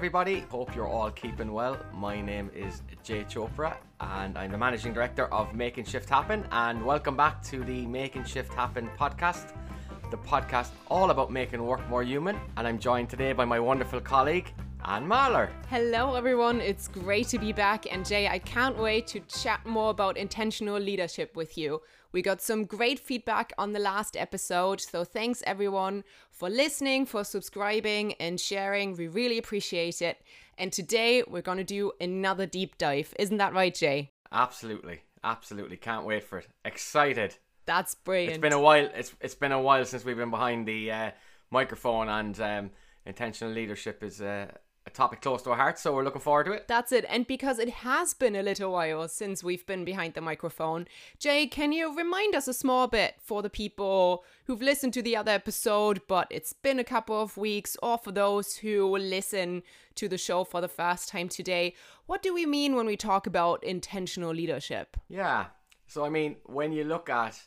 everybody. Hope you're all keeping well. My name is Jay Chopra, and I'm the managing director of Making Shift Happen. And welcome back to the Making Shift Happen podcast, the podcast all about making work more human. And I'm joined today by my wonderful colleague, Anne Mahler. Hello, everyone. It's great to be back. And Jay, I can't wait to chat more about intentional leadership with you. We got some great feedback on the last episode. So thanks, everyone, for listening, for subscribing, and sharing. We really appreciate it. And today we're going to do another deep dive. Isn't that right, Jay? Absolutely. Absolutely. Can't wait for it. Excited. That's brilliant. It's been a while. It's it's been a while since we've been behind the uh, microphone, and um, intentional leadership is uh, a topic close to our hearts, so we're looking forward to it. That's it. And because it has been a little while since we've been behind the microphone, Jay, can you remind us a small bit for the people who've listened to the other episode, but it's been a couple of weeks, or for those who listen to the show for the first time today, what do we mean when we talk about intentional leadership? Yeah. So, I mean, when you look at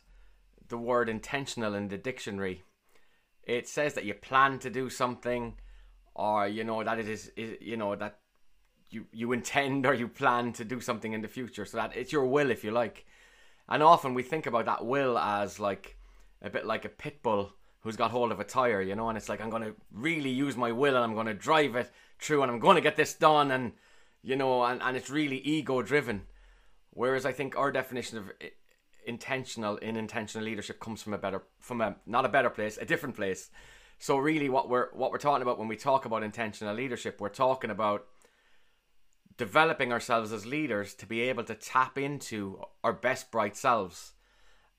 the word intentional in the dictionary, it says that you plan to do something or you know that it is, is you know that you you intend or you plan to do something in the future. So that it's your will if you like. And often we think about that will as like a bit like a pit bull who's got hold of a tire you know and it's like i'm going to really use my will and i'm going to drive it through and i'm going to get this done and you know and, and it's really ego driven whereas i think our definition of intentional in intentional leadership comes from a better from a not a better place a different place so really, what we're what we're talking about when we talk about intentional leadership, we're talking about developing ourselves as leaders to be able to tap into our best bright selves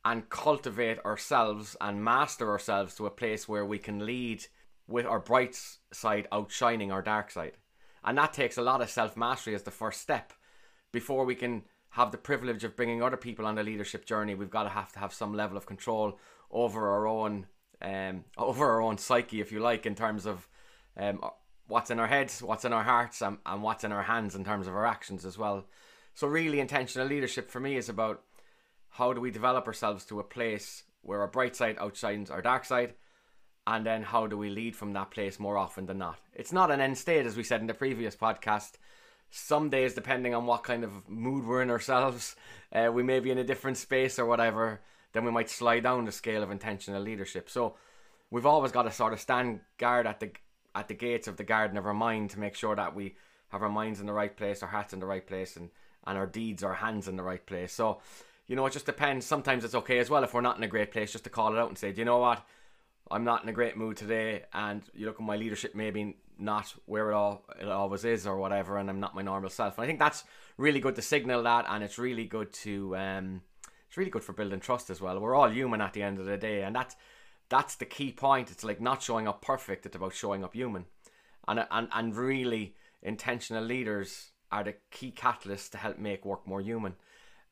and cultivate ourselves and master ourselves to a place where we can lead with our bright side outshining our dark side. And that takes a lot of self mastery as the first step. Before we can have the privilege of bringing other people on the leadership journey, we've got to have to have some level of control over our own um, over our own psyche, if you like, in terms of um, what's in our heads, what's in our hearts, and, and what's in our hands in terms of our actions as well. So, really, intentional leadership for me is about how do we develop ourselves to a place where our bright side outshines our dark side, and then how do we lead from that place more often than not? It's not an end state, as we said in the previous podcast. Some days, depending on what kind of mood we're in ourselves, uh, we may be in a different space or whatever then we might slide down the scale of intentional leadership. So we've always got to sort of stand guard at the at the gates of the garden of our mind to make sure that we have our minds in the right place, our hearts in the right place, and and our deeds, our hands in the right place. So you know, it just depends. Sometimes it's okay as well if we're not in a great place, just to call it out and say, do you know what? I'm not in a great mood today, and you look at my leadership, maybe not where it all it always is or whatever, and I'm not my normal self. And I think that's really good to signal that, and it's really good to um, it's really good for building trust as well. We're all human at the end of the day, and that's that's the key point. It's like not showing up perfect; it's about showing up human, and and and really intentional leaders are the key catalysts to help make work more human.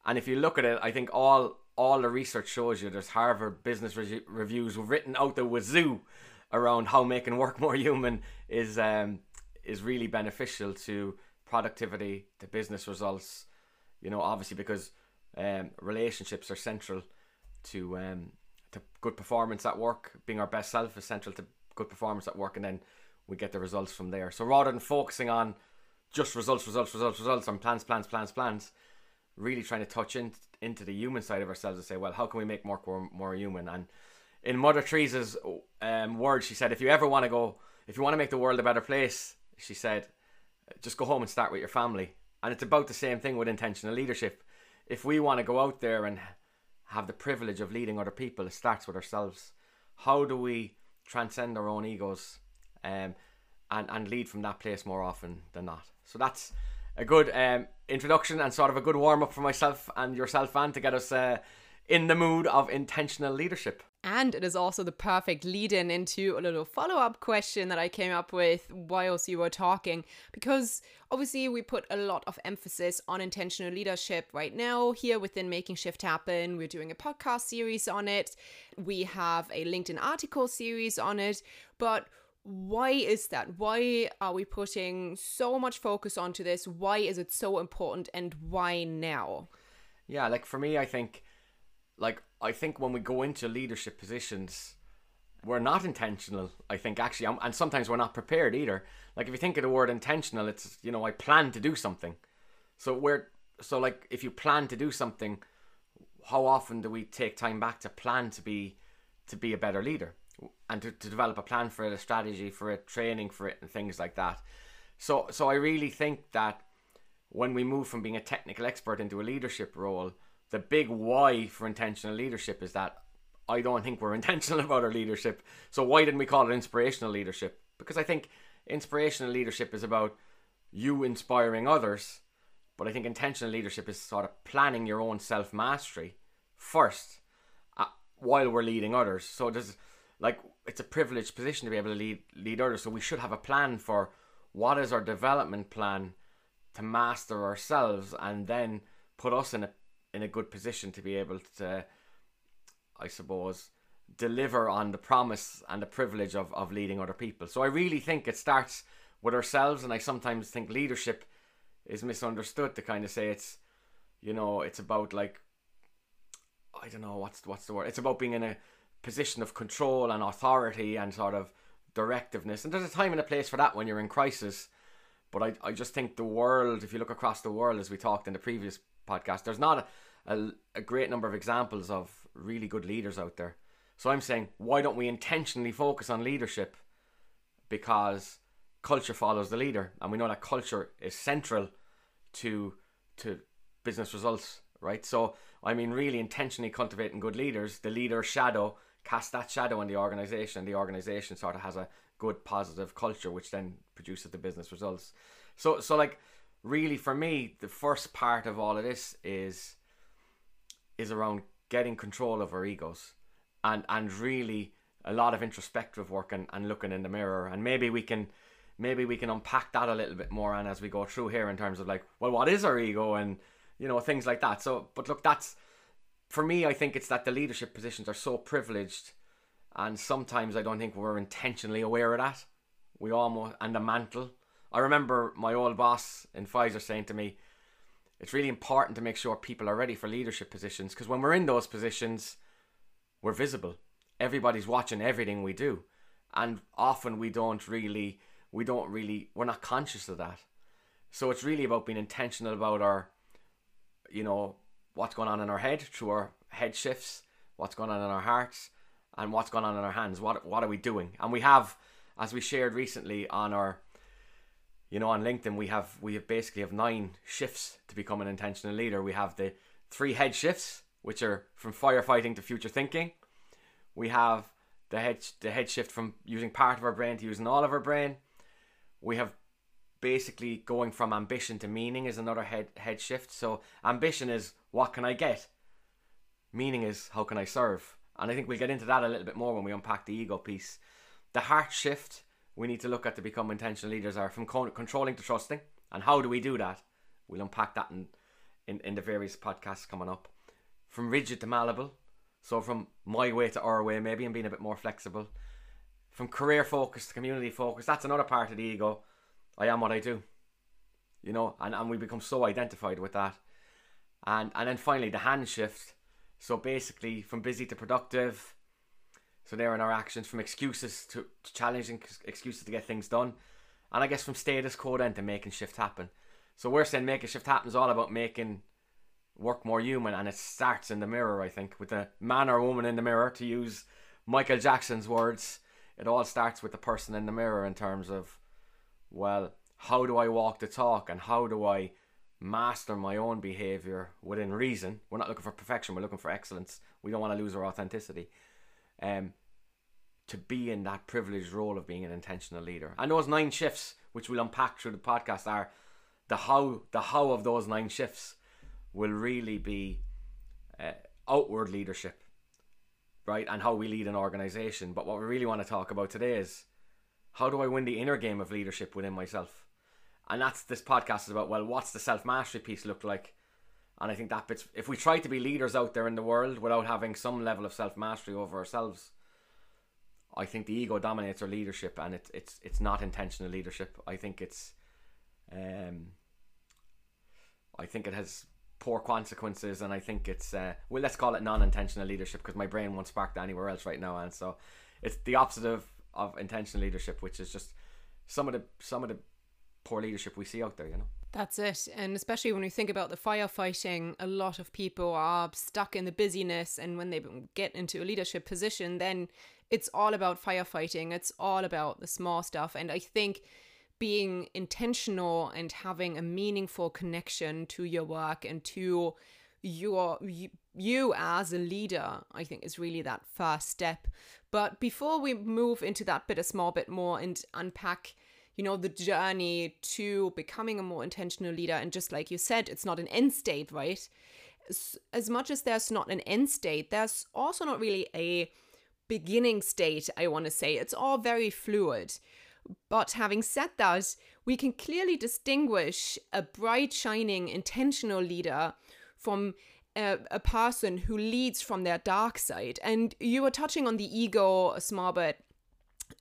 And if you look at it, I think all all the research shows you there's Harvard Business Re- Reviews written out the wazoo around how making work more human is um, is really beneficial to productivity, to business results. You know, obviously because um, relationships are central to um, to good performance at work. Being our best self is central to good performance at work, and then we get the results from there. So rather than focusing on just results, results, results, results, and plans, plans, plans, plans, really trying to touch in, into the human side of ourselves and say, well, how can we make work more, more human? And in Mother Teresa's um, words, she said, if you ever want to go, if you want to make the world a better place, she said, just go home and start with your family. And it's about the same thing with intentional leadership if we want to go out there and have the privilege of leading other people, it starts with ourselves. How do we transcend our own egos um, and, and lead from that place more often than not? So that's a good um, introduction and sort of a good warm up for myself and yourself, and to get us uh, in the mood of intentional leadership. And it is also the perfect lead in into a little follow up question that I came up with whilst you were talking. Because obviously, we put a lot of emphasis on intentional leadership right now here within Making Shift Happen. We're doing a podcast series on it, we have a LinkedIn article series on it. But why is that? Why are we putting so much focus onto this? Why is it so important? And why now? Yeah, like for me, I think like I think when we go into leadership positions, we're not intentional. I think actually, and sometimes we're not prepared either. Like if you think of the word intentional, it's you know I plan to do something. So we're so like if you plan to do something, how often do we take time back to plan to be to be a better leader and to, to develop a plan for it, a strategy for it, training for it, and things like that. So so I really think that when we move from being a technical expert into a leadership role, the big why for intentional leadership is that I don't think we're intentional about our leadership. So why didn't we call it inspirational leadership? Because I think inspirational leadership is about you inspiring others, but I think intentional leadership is sort of planning your own self mastery first uh, while we're leading others. So there's like it's a privileged position to be able to lead lead others. So we should have a plan for what is our development plan to master ourselves and then put us in a in a good position to be able to I suppose deliver on the promise and the privilege of, of leading other people. So I really think it starts with ourselves and I sometimes think leadership is misunderstood to kind of say it's you know, it's about like I don't know what's what's the word. It's about being in a position of control and authority and sort of directiveness. And there's a time and a place for that when you're in crisis. But I, I just think the world, if you look across the world, as we talked in the previous podcast, there's not a, a, a great number of examples of really good leaders out there. So I'm saying, why don't we intentionally focus on leadership? Because culture follows the leader, and we know that culture is central to to business results, right? So I mean, really intentionally cultivating good leaders. The leader shadow cast that shadow on the organization. And the organization sort of has a good positive culture, which then produces the business results. So, so like really for me, the first part of all of this is is around getting control of our egos, and and really a lot of introspective work and, and looking in the mirror, and maybe we can maybe we can unpack that a little bit more and as we go through here in terms of like well what is our ego and you know things like that. So but look that's for me i think it's that the leadership positions are so privileged and sometimes i don't think we're intentionally aware of that. We almost and the mantle i remember my old boss in pfizer saying to me it's really important to make sure people are ready for leadership positions because when we're in those positions we're visible. Everybody's watching everything we do. And often we don't really we don't really we're not conscious of that. So it's really about being intentional about our you know what's going on in our head through our head shifts what's going on in our hearts and what's going on in our hands. What what are we doing? And we have as we shared recently on our you know on linkedin we have we have basically have nine shifts to become an intentional leader we have the three head shifts which are from firefighting to future thinking we have the head the head shift from using part of our brain to using all of our brain we have basically going from ambition to meaning is another head head shift. So ambition is what can I get? Meaning is how can I serve? And I think we'll get into that a little bit more when we unpack the ego piece. The heart shift we need to look at to become intentional leaders are from controlling to trusting. And how do we do that? We'll unpack that in, in, in the various podcasts coming up. From rigid to malleable. So from my way to our way, maybe, and being a bit more flexible from career focus to community focus. That's another part of the ego. I am what I do. You know, and, and we become so identified with that. And and then finally the hand shift. So basically from busy to productive. So there in our actions from excuses to, to challenging excuses to get things done. And I guess from status quo then to making shift happen. So we're saying making shift happen is all about making work more human and it starts in the mirror, I think, with the man or woman in the mirror to use Michael Jackson's words it all starts with the person in the mirror in terms of, well, how do I walk the talk and how do I master my own behavior within reason? We're not looking for perfection, we're looking for excellence. We don't want to lose our authenticity. Um, to be in that privileged role of being an intentional leader. And those nine shifts, which we'll unpack through the podcast, are the how the how of those nine shifts will really be uh, outward leadership right? And how we lead an organization. But what we really want to talk about today is how do I win the inner game of leadership within myself? And that's this podcast is about, well, what's the self mastery piece look like? And I think that bits, if we try to be leaders out there in the world without having some level of self mastery over ourselves, I think the ego dominates our leadership and it, it's it's not intentional leadership. I think it's um I think it has poor consequences and I think it's uh, well let's call it non-intentional leadership because my brain won't spark anywhere else right now and so it's the opposite of, of intentional leadership, which is just some of the some of the poor leadership we see out there. You know. That's it. And especially when we think about the firefighting, a lot of people are stuck in the busyness. And when they get into a leadership position, then it's all about firefighting. It's all about the small stuff. And I think being intentional and having a meaningful connection to your work and to your you, you as a leader i think is really that first step but before we move into that bit a small bit more and unpack you know the journey to becoming a more intentional leader. And just like you said it's not an end state right? As much as there's not an end state there's also not really a beginning state i want to say. It's all very fluid. But having said that we can clearly distinguish a bright shining intentional leader from a, a, person who leads from their dark side. And you were touching on the ego a small bit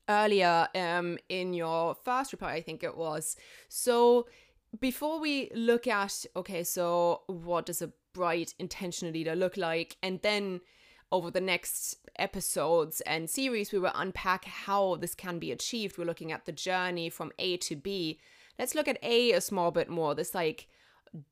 earlier um, in your first reply, I think it was. So before we look at, okay, so what does a bright, intentional leader look like? And then over the next episodes and series, we will unpack how this can be achieved. We're looking at the journey from A to B. Let's look at A a small bit more. This like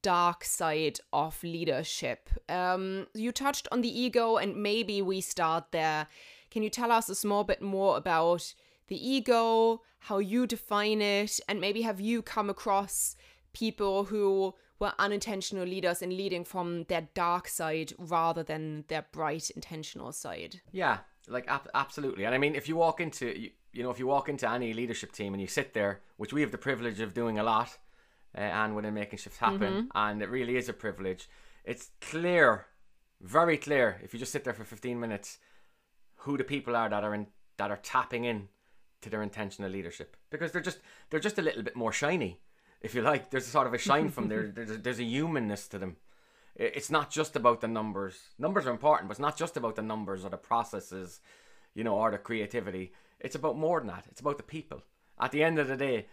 dark side of leadership. Um, you touched on the ego, and maybe we start there. Can you tell us a small bit more about the ego, how you define it, and maybe have you come across people who were unintentional leaders and leading from their dark side rather than their bright intentional side? Yeah, like ab- absolutely. And I mean, if you walk into you, you know, if you walk into any leadership team and you sit there, which we have the privilege of doing a lot, uh, and within making shifts happen, mm-hmm. and it really is a privilege. It's clear, very clear, if you just sit there for 15 minutes, who the people are that are in that are tapping in to their intentional leadership because they're just they're just a little bit more shiny, if you like. There's a sort of a shine from there. There's a, there's a humanness to them. It's not just about the numbers. Numbers are important, but it's not just about the numbers or the processes, you know, or the creativity. It's about more than that. It's about the people. At the end of the day,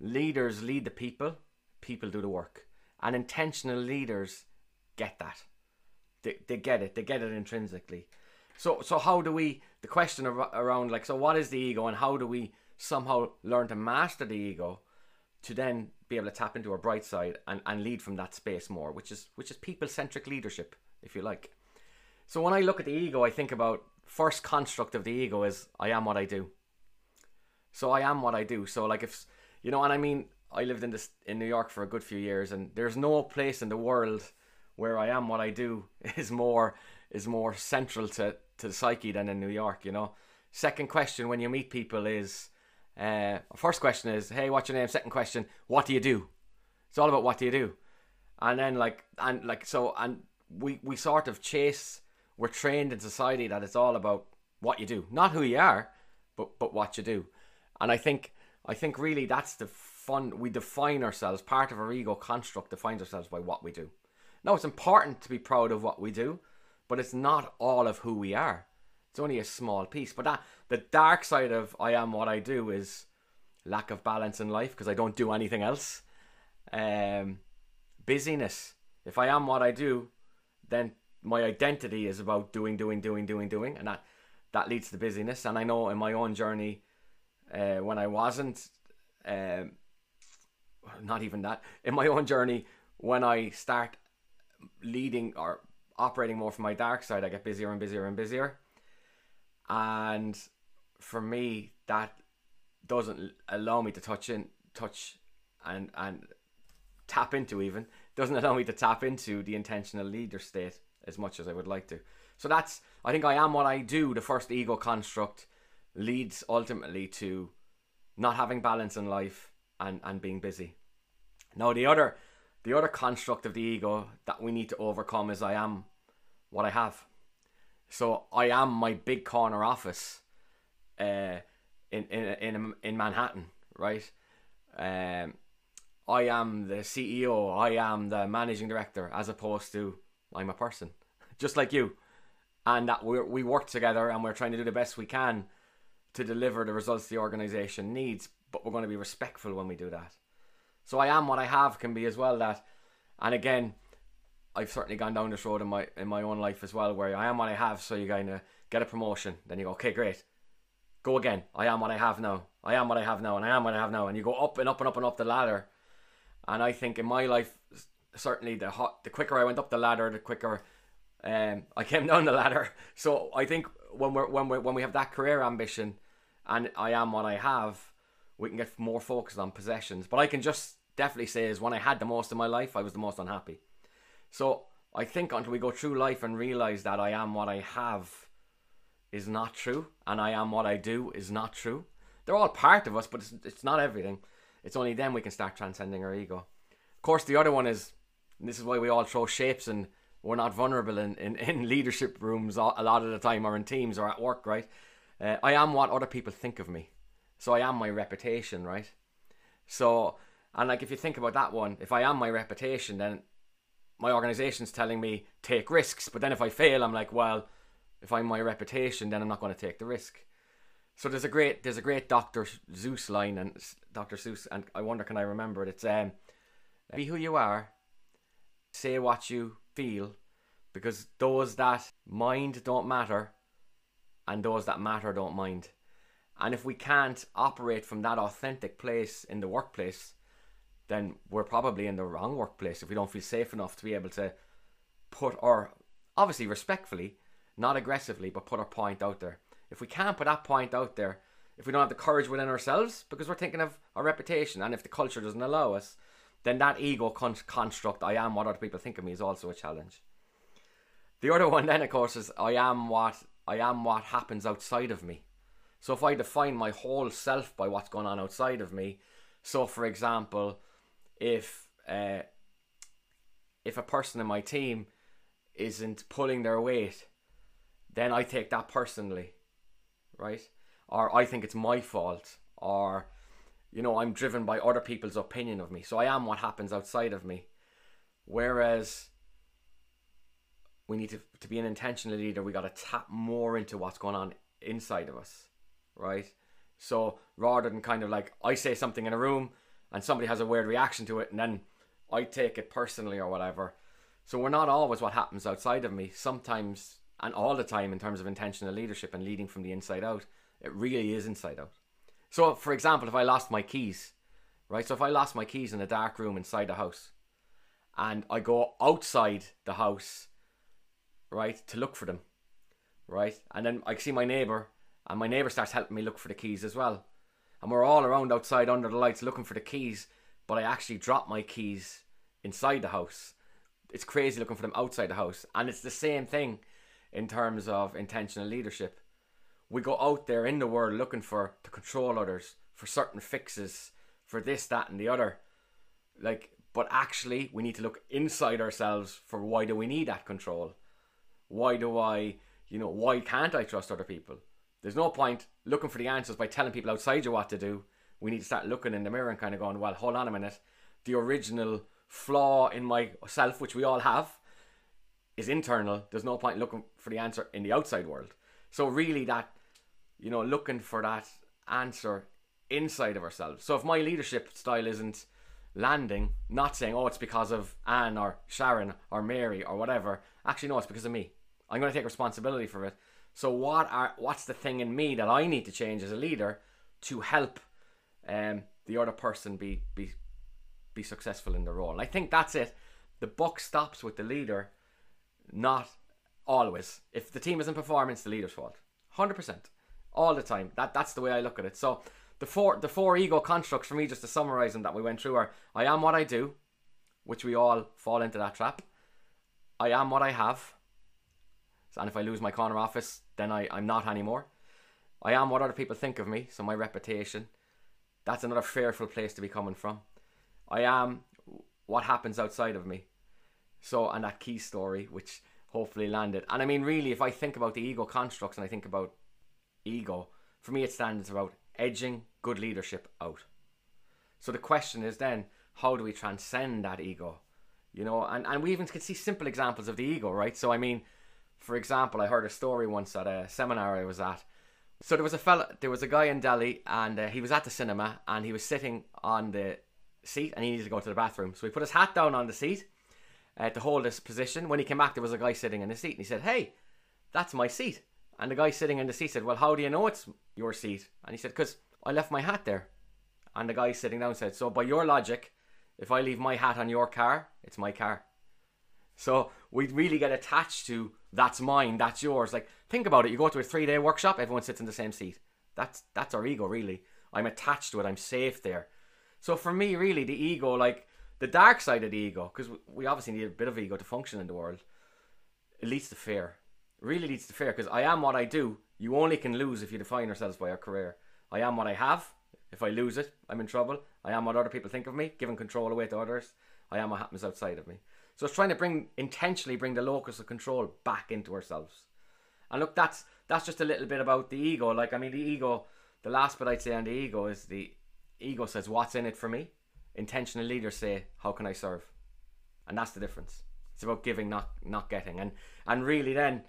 leaders lead the people people do the work. And intentional leaders get that. They, they get it. They get it intrinsically. So so how do we the question around like so what is the ego and how do we somehow learn to master the ego to then be able to tap into our bright side and, and lead from that space more, which is which is people centric leadership, if you like. So when I look at the ego, I think about first construct of the ego is I am what I do. So I am what I do. So like if you know, and I mean I lived in this in New York for a good few years, and there's no place in the world where I am what I do is more is more central to to the psyche than in New York. You know. Second question when you meet people is, uh, first question is, hey, what's your name? Second question, what do you do? It's all about what do you do, and then like and like so and we we sort of chase. We're trained in society that it's all about what you do, not who you are, but but what you do, and I think I think really that's the fun we define ourselves part of our ego construct defines ourselves by what we do now it's important to be proud of what we do but it's not all of who we are. It's only a small piece but that the dark side of i am what i do is lack of balance in life because i don't do anything else. Um busyness. If i am what i do then my identity is about doing doing doing doing doing and that that leads to busyness. And i know in my own journey uh, when i wasn't um, not even that in my own journey when i start leading or operating more from my dark side i get busier and busier and busier. And for me that doesn't allow me to touch in touch and and tap into even doesn't allow me to tap into the intentional leader state as much as i would like to. So that's i think i am what i do. The first ego construct leads ultimately to not having balance in life and, and being busy. Now the other the other construct of the ego that we need to overcome is I am what I have. So I am my big corner office uh, in, in in in Manhattan, right? Um, I am the CEO. I am the managing director, as opposed to I'm a person, just like you, and that we we work together and we're trying to do the best we can to deliver the results the organization needs but we're going to be respectful when we do that. So I am what I have can be as well that, and again, I've certainly gone down this road in my in my own life as well, where I am what I have. So you kind of get a promotion, then you go, okay, great. go again. I am what I have now. I am what I have now, and I am what I have now. And you go up and up and up and up the ladder. And I think in my life, certainly the hot, the quicker I went up the ladder, the quicker um, I came down the ladder. So I think when we're when we when we have that career ambition, and I am what I have, we can get more focused on possessions. But I can just definitely say is when I had the most in my life, I was the most unhappy. So I think until we go through life and realize that I am what I have is not true, and I am what I do is not true. They're all part of us, but it's, it's not everything. It's only then we can start transcending our ego. Of course, the other one is, this is why we all throw shapes and we're not vulnerable in, in, in leadership rooms a lot of the time or in teams or at work, right? Uh, I am what other people think of me. So I am my reputation, right? So, and like if you think about that one, if I am my reputation, then my organization's telling me take risks. But then if I fail, I'm like, well, if I'm my reputation, then I'm not going to take the risk. So there's a great there's a great Dr. Seuss line and Dr. Seuss and I wonder can I remember it? It's um be who you are, say what you feel, because those that mind don't matter and those that matter don't mind. And if we can't operate from that authentic place in the workplace, then we're probably in the wrong workplace if we don't feel safe enough to be able to put our obviously respectfully, not aggressively, but put our point out there. If we can't put that point out there, if we don't have the courage within ourselves, because we're thinking of our reputation, and if the culture doesn't allow us, then that ego con- construct, I am what other people think of me, is also a challenge. The other one, then, of course, is I am what I am what happens outside of me. So if I define my whole self by what's going on outside of me, so for example, if uh, if a person in my team isn't pulling their weight, then I take that personally, right? Or I think it's my fault, or you know, I'm driven by other people's opinion of me. So I am what happens outside of me. Whereas we need to, to be an intentional leader, we got to tap more into what's going on inside of us, right? So rather than kind of like I say something in a room and somebody has a weird reaction to it and then I take it personally or whatever. So we're not always what happens outside of me. Sometimes and all the time in terms of intentional leadership and leading from the inside out, it really is inside out. So for example, if I lost my keys, right? So if I lost my keys in a dark room inside the house and I go outside the house, right, to look for them, right? And then I see my neighbor and my neighbor starts helping me look for the keys as well. And we're all around outside under the lights looking for the keys, but I actually dropped my keys inside the house. It's crazy looking for them outside the house. And it's the same thing in terms of intentional leadership. We go out there in the world looking for to control others, for certain fixes, for this, that, and the other. Like, but actually, we need to look inside ourselves for why do we need that control? Why do I, you know, why can't I trust other people? There's no point looking for the answers by telling people outside you what to do. We need to start looking in the mirror and kind of going, well, hold on a minute. The original flaw in myself, which we all have, is internal. There's no point looking for the answer in the outside world. So really, that you know, looking for that answer inside of ourselves. So if my leadership style isn't landing, not saying, oh, it's because of Anne or Sharon or Mary or whatever. Actually, no, it's because of me. I'm going to take responsibility for it. So what are what's the thing in me that I need to change as a leader to help um, the other person be be be successful in the role? I think that's it. The buck stops with the leader, not always. If the team isn't performing, it's the leader's fault. Hundred percent, all the time. That that's the way I look at it. So the four the four ego constructs for me, just to summarize them that we went through, are I am what I do, which we all fall into that trap. I am what I have and if I lose my corner office, then I, I'm not anymore. I am what other people think of me, so my reputation. That's another fearful place to be coming from. I am what happens outside of me. So, and that key story, which hopefully landed. And I mean, really, if I think about the ego constructs and I think about ego, for me, it stands about edging good leadership out. So the question is then, how do we transcend that ego? You know, and, and we even can see simple examples of the ego, right? So, I mean, for example, I heard a story once at a seminar I was at. So there was a fella, there was a guy in Delhi, and uh, he was at the cinema, and he was sitting on the seat, and he needed to go to the bathroom. So he put his hat down on the seat uh, to hold his position. When he came back, there was a guy sitting in the seat, and he said, "Hey, that's my seat." And the guy sitting in the seat said, Well, how do you know it's your seat? And he said, Because I left my hat there. And the guy sitting down said, So by your logic, if I leave my hat on your car, it's my car. So we really get attached to that's mine, that's yours. Like think about it. You go to a three day workshop, everyone sits in the same seat. That's that's our ego, really. I'm attached to it. I'm safe there. So for me, really, the ego, like the dark side of the ego, because we obviously need a bit of ego to function in the world. It leads to fear. It really leads to fear because I am what I do. You only can lose if you define yourselves by your career. I am what I have. If I lose it, I'm in trouble. I am what other people think of me, giving control away to others. I am what happens outside of me. So it's trying to bring intentionally bring the locus of control back into ourselves. And look, that's that's just a little bit about the ego. Like I mean, the ego. The last bit I'd say on the ego is the ego says, "What's in it for me?" Intentional leaders say, "How can I serve?" And that's the difference. It's about giving, not not getting. And and really, then,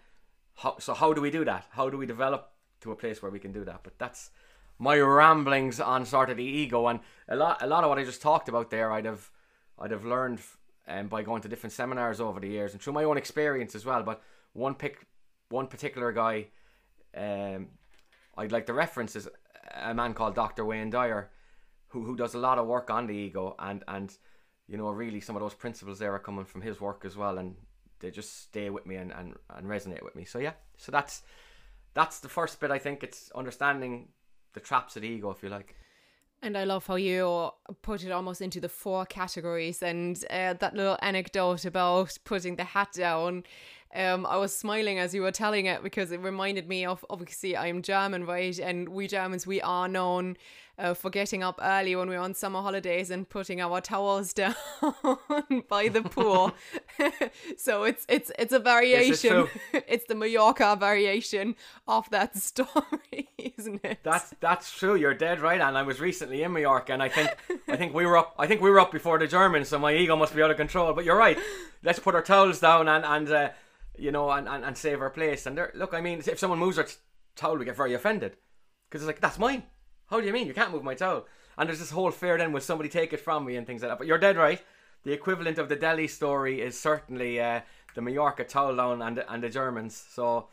how, so how do we do that? How do we develop to a place where we can do that? But that's my ramblings on sort of the ego and a lot a lot of what I just talked about there. I'd have I'd have learned um, by going to different seminars over the years and through my own experience as well. But one pick, one particular guy, um, I'd like to reference is a man called Dr. Wayne Dyer, who who does a lot of work on the ego and and you know really some of those principles there are coming from his work as well and they just stay with me and, and, and resonate with me. So yeah, so that's that's the first bit. I think it's understanding the traps of the ego, if you like. And I love how you put it almost into the four categories and uh, that little anecdote about putting the hat down. Um, I was smiling as you were telling it because it reminded me of obviously I'm German, right? And we Germans, we are known uh, for getting up early when we're on summer holidays and putting our towels down by the pool. so it's it's it's a variation. It it's the Mallorca variation of that story, isn't it? That's that's true. You're dead right. And I was recently in Mallorca, and I think I think we were up. I think we were up before the Germans, so my ego must be out of control. But you're right. Let's put our towels down and and. Uh, you know, and, and, and save our place. And look, I mean, if someone moves our t- towel, we get very offended because it's like that's mine. How do you mean you can't move my towel? And there's this whole fear then will somebody take it from me and things like that. But you're dead right. The equivalent of the Delhi story is certainly uh, the Mallorca towel down and and the Germans. So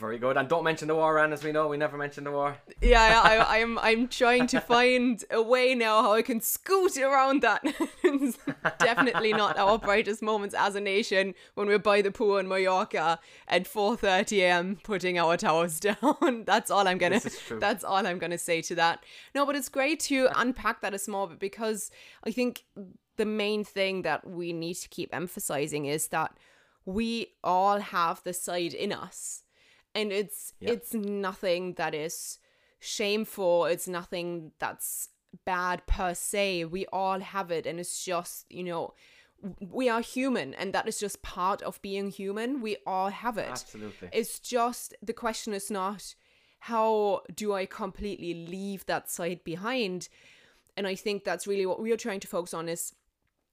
very good. And don't mention the war, Anne, as we know, we never mention the war. Yeah, I, am I'm, I'm trying to find a way now how I can scoot around that. definitely not our brightest moments as a nation when we're by the pool in Mallorca at 4:30 a.m. putting our towers down. that's all I'm gonna. That's all I'm gonna say to that. No, but it's great to unpack that a small bit because I think the main thing that we need to keep emphasizing is that we all have the side in us and it's yeah. it's nothing that is shameful. It's nothing that's bad per se. We all have it. And it's just you know we are human and that is just part of being human. We all have it. Absolutely. It's just the question is not how do i completely leave that side behind. And i think that's really what we are trying to focus on is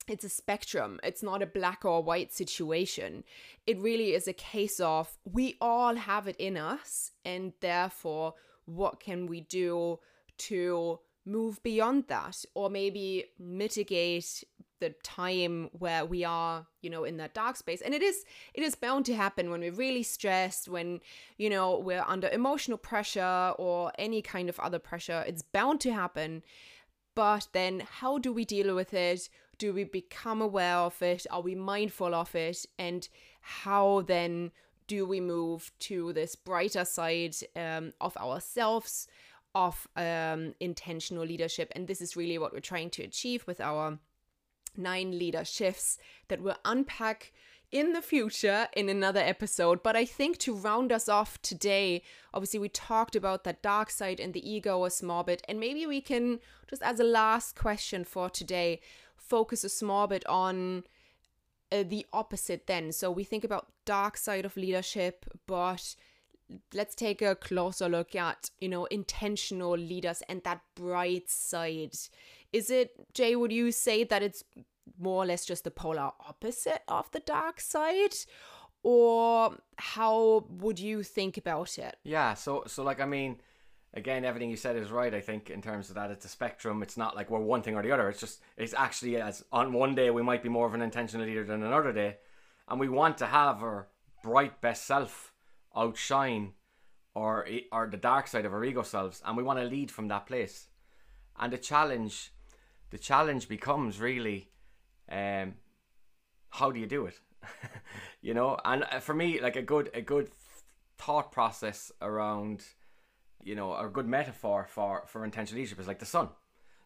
it's a spectrum. It's not a black or white situation. It really is a case of we all have it in us, and therefore, what can we do to move beyond that or maybe mitigate the time where we are you know in that dark space and it is it is bound to happen when we're really stressed when you know we're under emotional pressure or any kind of other pressure it's bound to happen but then how do we deal with it do we become aware of it? Are we mindful of it? And how then do we move to this brighter side um, of ourselves, of um, intentional leadership? And this is really what we're trying to achieve with our nine leader shifts that we'll unpack in the future in another episode. But I think to round us off today, obviously, we talked about that dark side and the ego a bit. And maybe we can, just as a last question for today, focus a small bit on uh, the opposite then. So we think about dark side of leadership, but let's take a closer look at, you know, intentional leaders and that bright side. Is it, Jay, would you say that it's more or less just the polar opposite of the dark side? Or how would you think about it? Yeah, so so like I mean, again, everything you said is right. I think in terms of that, it's a spectrum. It's not like we're one thing or the other. It's just it's actually as on one day we might be more of an intentional leader than another day, and we want to have our bright best self outshine or or the dark side of our ego selves, and we want to lead from that place. And the challenge, the challenge becomes really, um, how do you do it? you know, and uh, for me, like a good a good thought process around, you know, a good metaphor for for intentional leadership is like the sun.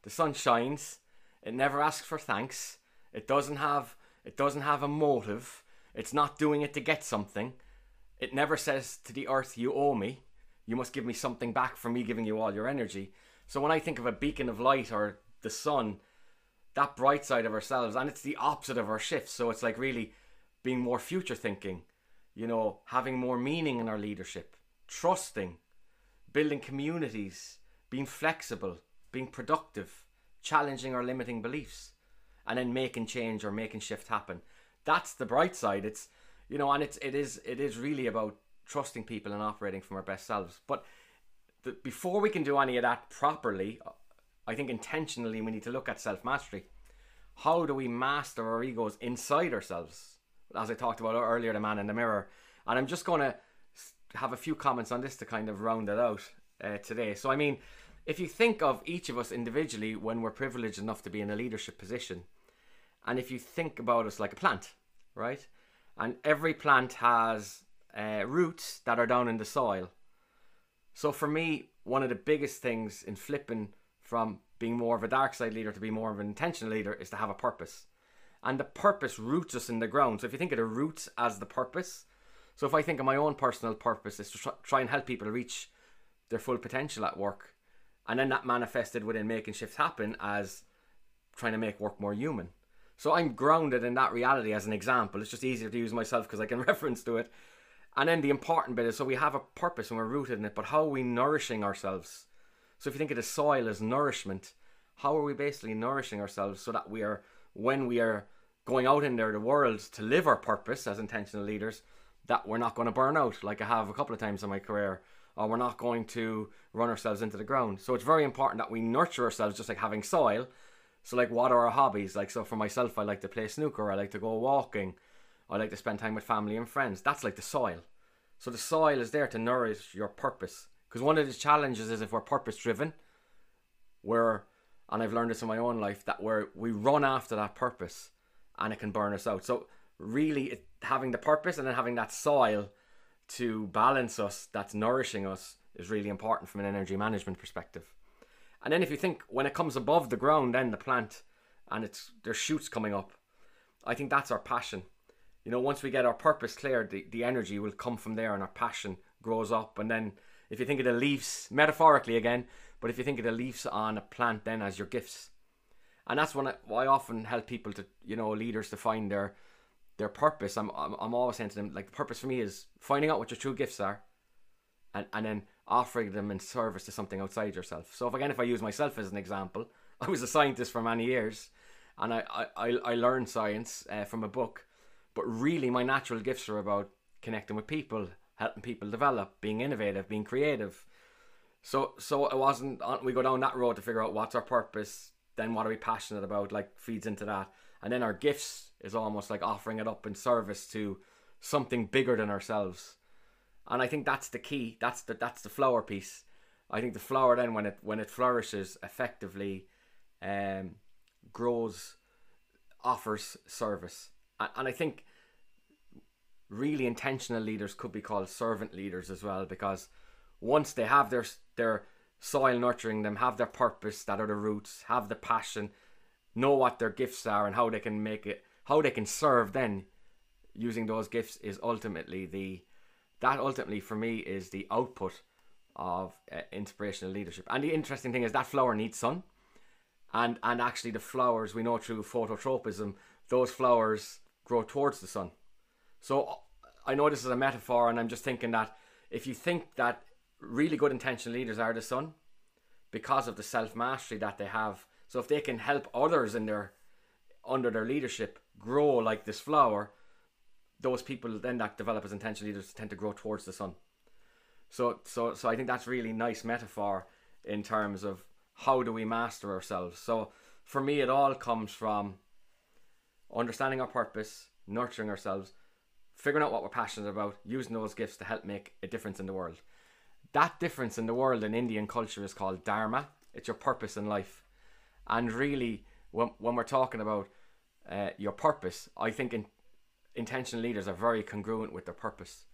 The sun shines. It never asks for thanks. It doesn't have it doesn't have a motive. It's not doing it to get something. It never says to the earth, You owe me. You must give me something back for me giving you all your energy. So when I think of a beacon of light or the sun, that bright side of ourselves, and it's the opposite of our shifts. So it's like really being more future thinking, you know, having more meaning in our leadership, trusting, building communities, being flexible, being productive, challenging our limiting beliefs, and then making change or making shift happen. That's the bright side. It's you know, and it's it is it is really about trusting people and operating from our best selves. But the, before we can do any of that properly, I think intentionally we need to look at self mastery. How do we master our egos inside ourselves? As I talked about earlier, the man in the mirror. And I'm just going to have a few comments on this to kind of round it out uh, today. So, I mean, if you think of each of us individually when we're privileged enough to be in a leadership position, and if you think about us like a plant, right? And every plant has uh, roots that are down in the soil. So for me, one of the biggest things in flipping from being more of a dark side leader to be more of an intentional leader is to have a purpose. And the purpose roots us in the ground. So if you think of the roots as the purpose, so if I think of my own personal purpose is to try and help people reach their full potential at work, and then that manifested within making shifts happen as trying to make work more human. So I'm grounded in that reality as an example. It's just easier to use myself because I can reference to it. And then the important bit is so we have a purpose and we're rooted in it, but how are we nourishing ourselves? So if you think of the soil as nourishment, how are we basically nourishing ourselves so that we are, when we are going out in there, the world to live our purpose as intentional leaders, that we're not going to burn out like I have a couple of times in my career, or we're not going to run ourselves into the ground. So it's very important that we nurture ourselves just like having soil. So like what are our hobbies? Like so for myself I like to play snooker, I like to go walking, I like to spend time with family and friends. That's like the soil. So the soil is there to nourish your purpose. Because one of the challenges is if we're purpose driven, we're, and I've learned this in my own life, that we're, we run after that purpose and it can burn us out. So really having the purpose and then having that soil to balance us, that's nourishing us, is really important from an energy management perspective. And then if you think when it comes above the ground, then the plant and it's there's shoots coming up, I think that's our passion you know, once we get our purpose clear, the, the energy will come from there and our passion grows up. And then if you think of the leaves, metaphorically again, but if you think of the leaves on a plant then as your gifts. And that's when I, I often help people to, you know, leaders to find their their purpose. I'm, I'm, I'm always saying to them, like, the purpose for me is finding out what your true gifts are and, and then offering them in service to something outside yourself. So if again, if I use myself as an example, I was a scientist for many years and I, I, I learned science uh, from a book but really, my natural gifts are about connecting with people, helping people develop, being innovative, being creative. So, so it wasn't. We go down that road to figure out what's our purpose. Then, what are we passionate about? Like feeds into that, and then our gifts is almost like offering it up in service to something bigger than ourselves. And I think that's the key. That's the that's the flower piece. I think the flower then when it when it flourishes effectively, um, grows, offers service and I think really intentional leaders could be called servant leaders as well because once they have their their soil nurturing them, have their purpose that are the roots, have the passion, know what their gifts are and how they can make it, how they can serve. Then using those gifts is ultimately the that ultimately for me is the output of uh, inspirational leadership. And the interesting thing is that flower needs sun, and and actually the flowers we know through phototropism, those flowers grow towards the sun. So I know this is a metaphor, and I'm just thinking that if you think that really good intention leaders are the sun, because of the self mastery that they have, so if they can help others in their under their leadership grow like this flower, those people then that develop as intentional leaders tend to grow towards the sun. So so so I think that's really nice metaphor in terms of how do we master ourselves. So for me, it all comes from understanding our purpose, nurturing ourselves, figuring out what we're passionate about, using those gifts to help make a difference in the world. that difference in the world in Indian culture is called dharma. It's your purpose in life, and really, when when we're talking about uh, your purpose, I think in, intentional leaders are very congruent with their purpose.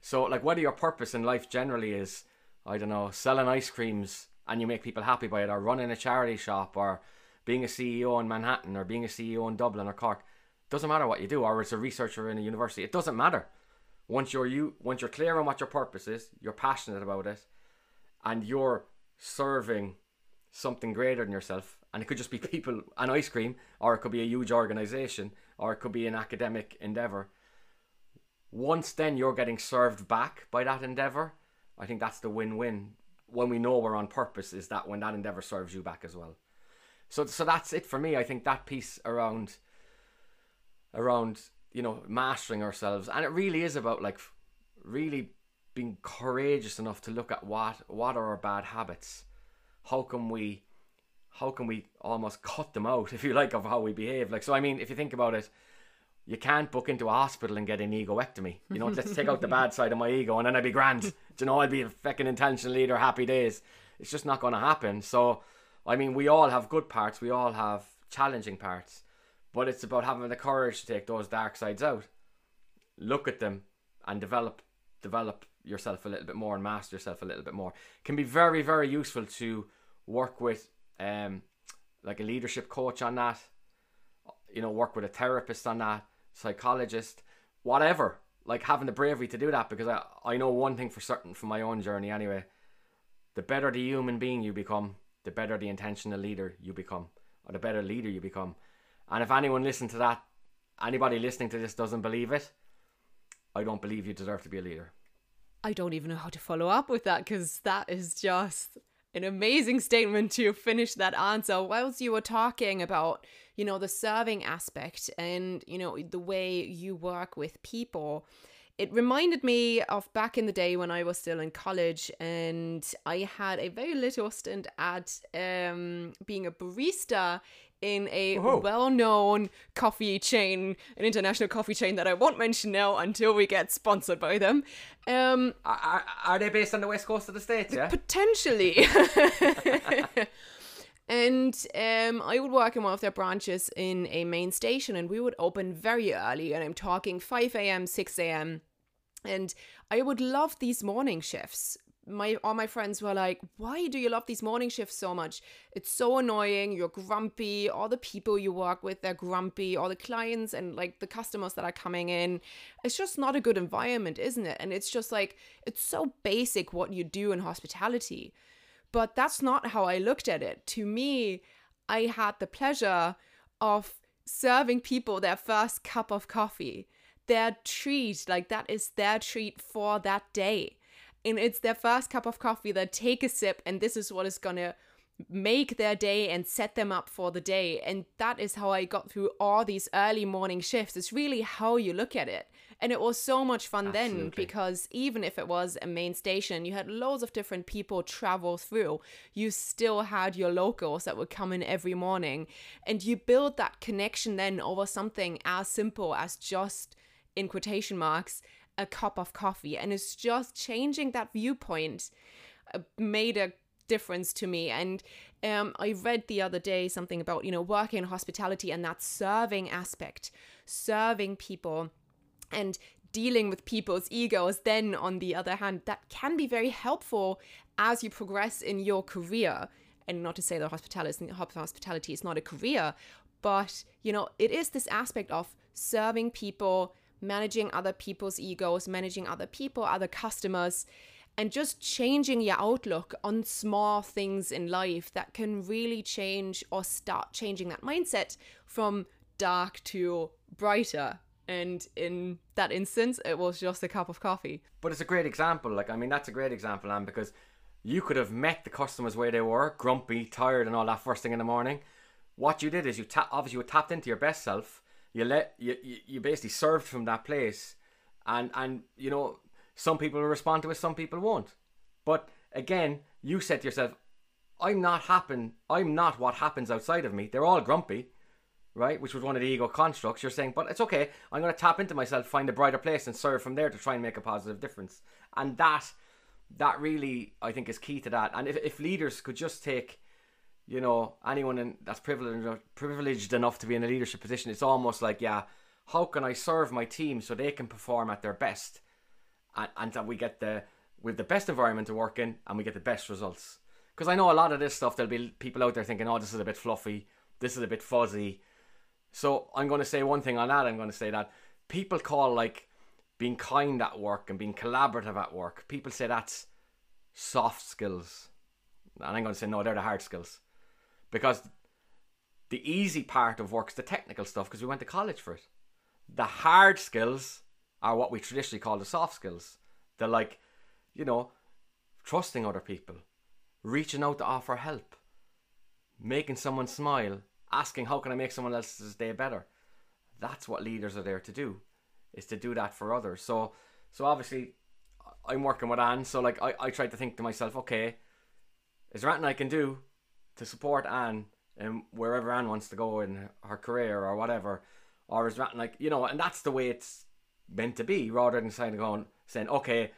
So, like, whether your purpose in life generally is, I don't know, selling ice creams and you make people happy by it, or running a charity shop, or being a CEO in Manhattan, or being a CEO in Dublin or Cork, doesn't matter what you do, or it's a researcher in a university. It doesn't matter. Once you're you, once you're clear on what your purpose is, you're passionate about it, and you're serving something greater than yourself, and it could just be people and ice cream, or it could be a huge organization, or it could be an academic endeavor. Once then you're getting served back by that endeavor, I think that's the win-win. When we know we're on purpose, is that when that endeavor serves you back as well. So, so that's it for me. I think that piece around, around you know mastering ourselves, and it really is about like really being courageous enough to look at what what are our bad habits, how can we how can we almost cut them out, if you like, of how we behave? Like, so I mean, if you think about it, you can't book into a hospital and get an egoectomy. You know, let's take out the bad side of my ego and then I'd be grand. Do you know, I'd be a fucking intentional leader, happy days. It's just not going to happen. So, I mean, we all have good parts, we all have challenging parts, but it's about having the courage to take those dark sides out, look at them, and develop develop yourself a little bit more and master yourself a little bit more. It Can be very, very useful to work with um, like a leadership coach on that, you know, work with a therapist on that, psychologist, whatever. Like having the bravery to do that because I, I know one thing for certain from my own journey anyway. The better the human being you become, the better the intentional leader you become, or the better leader you become. And if anyone listening to that, anybody listening to this doesn't believe it, I don't believe you deserve to be a leader. I don't even know how to follow up with that because that is just an amazing statement to finish that answer whilst you were talking about you know the serving aspect and you know the way you work with people. It reminded me of back in the day when I was still in college and I had a very little stint at um, being a barista in a Oh. well-known coffee chain, an international coffee chain that I won't mention now until we get sponsored by them. Um, Are, are, are they based on the west coast of the states? Yeah. potentially. and um, I would work in one of their branches in a main station, and we would open very early. And I'm talking 5 a.m., 6 a.m. And I would love these morning shifts. My all my friends were like, "Why do you love these morning shifts so much? It's so annoying. You're grumpy. All the people you work with, they're grumpy. All the clients and like the customers that are coming in, it's just not a good environment, isn't it? And it's just like it's so basic what you do in hospitality." But that's not how I looked at it. To me, I had the pleasure of serving people their first cup of coffee, their treat, like that is their treat for that day. And it's their first cup of coffee they take a sip, and this is what is gonna make their day and set them up for the day. And that is how I got through all these early morning shifts. It's really how you look at it. And it was so much fun then because even if it was a main station, you had loads of different people travel through. You still had your locals that would come in every morning. And you build that connection then over something as simple as just, in quotation marks, a cup of coffee. And it's just changing that viewpoint uh, made a difference to me. And um, I read the other day something about, you know, working in hospitality and that serving aspect, serving people and dealing with people's egos. Then, on the other hand, that can be very helpful as you progress in your career. And not to say that hospitality, hospitality is not a career, but you know, it is this aspect of serving people, managing other people's egos, managing other people, other customers, and just changing your outlook on small things in life that can really change or start changing that mindset from dark to brighter. And in that instance, it was just a cup of coffee. But it's a great example. Like, I mean, that's a great example, Anne, because you could have met the customers where they were, grumpy, tired, and all that first thing in the morning. What you did is you tap, obviously, you tapped into your best self. You let you, you, basically served from that place, and and you know some people will respond to it, some people won't. But again, you said to yourself, "I'm not happen. I'm not what happens outside of me. They're all grumpy." right? Which was one of the ego constructs. You're saying, but it's okay. I'm going to tap into myself, find a brighter place, and serve from there to try and make a positive difference. And that that really I think is key to that. And if, if leaders could just take, you know, anyone in, that's privileged privileged enough to be in a leadership position, it's almost like yeah, how can I serve my team so they can perform at their best, and, and that we get the with the best environment to work in and we get the best results. Because I know a lot of this stuff, there'll be people out there thinking, oh, this is a bit fluffy, this is a bit fuzzy. So I'm going to say one thing on that. I'm going to say that people call like being kind at work and being collaborative at work, people say that's soft skills. And I'm going to say, no, they're the hard skills. Because the easy part of work is the technical stuff because we went to college for it. The hard skills are what we traditionally call the soft skills. They're like, you know, trusting other people, reaching out to offer help, making someone smile, asking how can I make someone else's day better. That's what leaders are there to do, is to do that for others. So, so obviously, I'm working with Anne. So like, I, I tried to think to myself, okay, is there anything I can do to support Anne and wherever Anne wants to go in her career or whatever, or is that like you know, and that's the way it's meant to be, rather than saying going saying okay,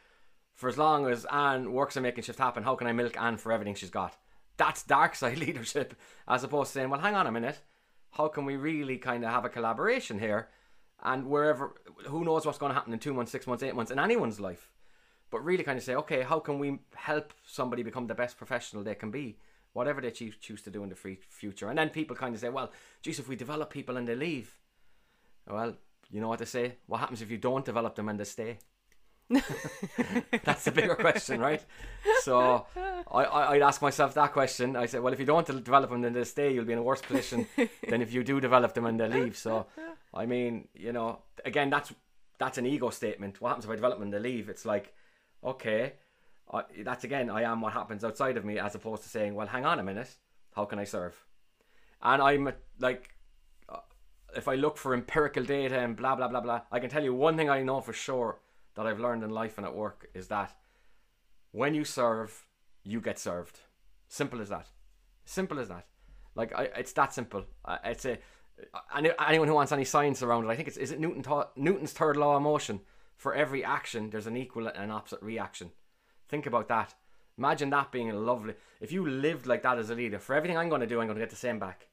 for as long as Anne works on making shift happen, how can I milk Anne for everything she's got? That's dark side leadership, as opposed to saying, well, hang on a minute, how can we really kind of have a collaboration here? And wherever, who knows what's going to happen in two months, six months, eight months in anyone's life. But really kind of say, okay, how can we help somebody become the best professional they can be? Whatever they choose, choose to do in the free future. And then people kind of say, well, geez, if we develop people and they leave, well, you know what they say? What happens if you don't develop them and they stay? That's the bigger question, right? So I, I, would ask myself that question. I said, well, if you don't develop them and they stay, you'll be in a worse position than if you do develop them and they leave. So, I mean, you know, again, that's that's an ego statement. What happens if I develop them and they leave? It's like, okay, uh, that's again, I am what happens outside of me, as opposed to saying, well, hang on a minute, how can I serve? And I'm like, uh, if I look for empirical data and blah blah blah blah, I can tell you one thing I know for sure that I've learned in life and at work is that when you serve, you get served. Simple as that. Simple as that. Like I, it's that simple. Uh, it's a anyone who wants any science around it. I think it's is it Newton Newton's third law of motion. For every action, there's an equal and opposite reaction. Think about that. Imagine that being a lovely. If you lived like that as a leader, for everything I'm going to do, I'm going to get the same back.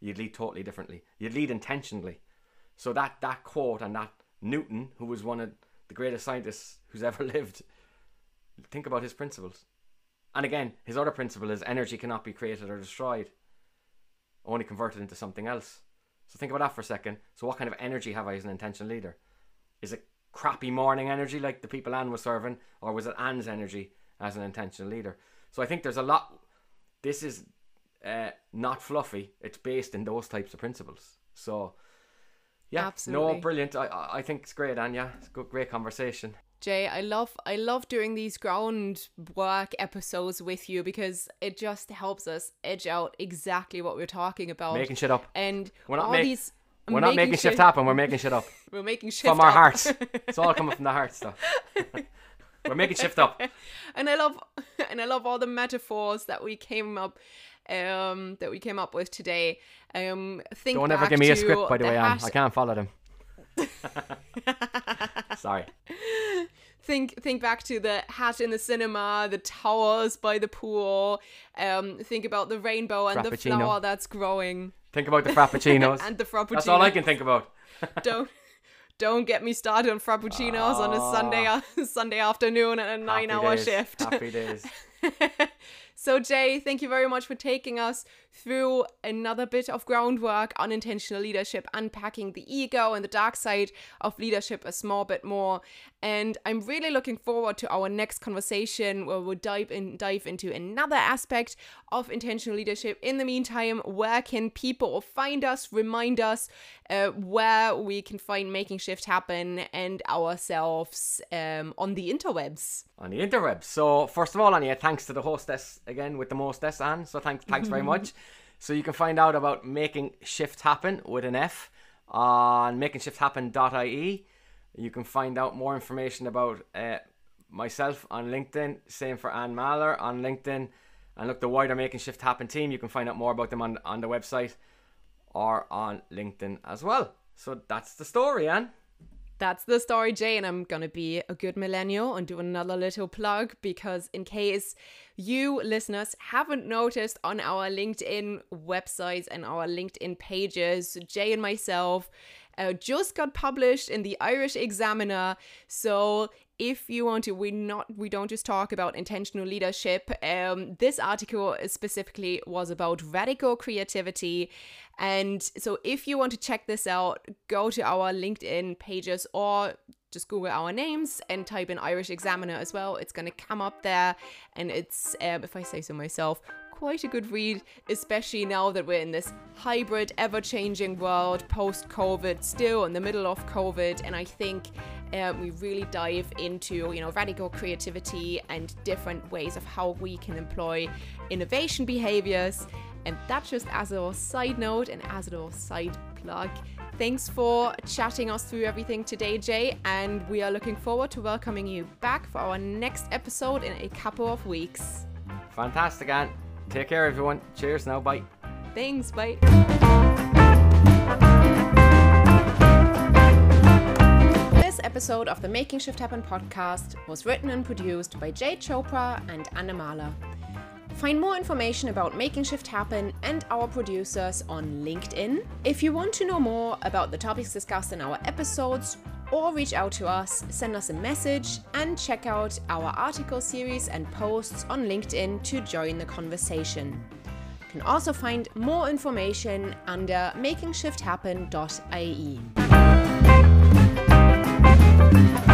You'd lead totally differently. You'd lead intentionally. So that that quote and that Newton, who was one of the greatest scientists who's ever lived. Think about his principles. And again, his other principle is energy cannot be created or destroyed, only converted into something else. So think about that for a second. So, what kind of energy have I as an intentional leader? Is it crappy morning energy like the people Anne was serving, or was it Anne's energy as an intentional leader? So, I think there's a lot. This is uh, not fluffy, it's based in those types of principles. So, yeah, Absolutely. no, brilliant. I I think it's great, Anya. It's good, great conversation. Jay, I love I love doing these groundwork episodes with you because it just helps us edge out exactly what we're talking about. Making shit up. And we're not all make, these We're not making shit happen, we're making shit up. we're making shit from our hearts. It's all coming from the heart stuff. we're making shift up. And I love and I love all the metaphors that we came up um, that we came up with today. Um, think Don't ever give me a script, by the, the way, Anne. I can't follow them. Sorry. Think think back to the hat in the cinema, the towers by the pool. Um, think about the rainbow and the flower that's growing. Think about the frappuccinos and the frappuccinos. That's all I can think about. don't don't get me started on frappuccinos oh, on a Sunday ah. Sunday afternoon and a nine hour days. shift. Happy days. So, Jay, thank you very much for taking us through another bit of groundwork on intentional leadership, unpacking the ego and the dark side of leadership a small bit more. And I'm really looking forward to our next conversation where we'll dive in dive into another aspect of intentional leadership. In the meantime, where can people find us, remind us uh, where we can find making shift happen and ourselves um, on the interwebs? On the interwebs. So first of all, Anya, thanks to the hostess again with the mostess, Anne. So thanks, thanks very much. So you can find out about making shift happen with an F on makingshifthappen.ie. You can find out more information about uh, myself on LinkedIn. Same for Anne Mahler on LinkedIn. And look, the wider Making Shift Happen team, you can find out more about them on, on the website or on LinkedIn as well. So that's the story, Anne. that's the story, Jay. And I'm to be a good millennial and do another little plug because, in case you listeners haven't noticed on our LinkedIn websites and our LinkedIn pages, Jay and myself uh, just got published in the Irish Examiner. So if you want to we not we don't just talk about intentional leadership. Um, this article specifically was about radical creativity. And so if you want to check this out go to our linkedin pages or just google our names and type in irish examiner as well. It's going to come up there. And it's um, if i say so myself quite a good read, especially now that we're in this hybrid, ever changing world post COVID, still in the middle of COVID. And I think um, we really dive into, you know, radical creativity and different ways of how we can employ innovation behaviors. And that's just as a little side note and as a little side plug. Thanks for chatting us through everything today, Jay, and we are looking forward to welcoming you back for our next episode in a couple of weeks. Fantastic, Anne. Take care, everyone. Cheers now. Bye. Thanks. Bye. This episode of the Making Shift Happen podcast was written and produced by Jay Chopra and Anna Mahler. Find more information about Making Shift Happen and our producers on LinkedIn. If you want to know more about the topics discussed in our episodes, or reach out to us, send us a message, and check out our article series and posts on LinkedIn to join the conversation. You can also find more information under makingshifthappen.ie.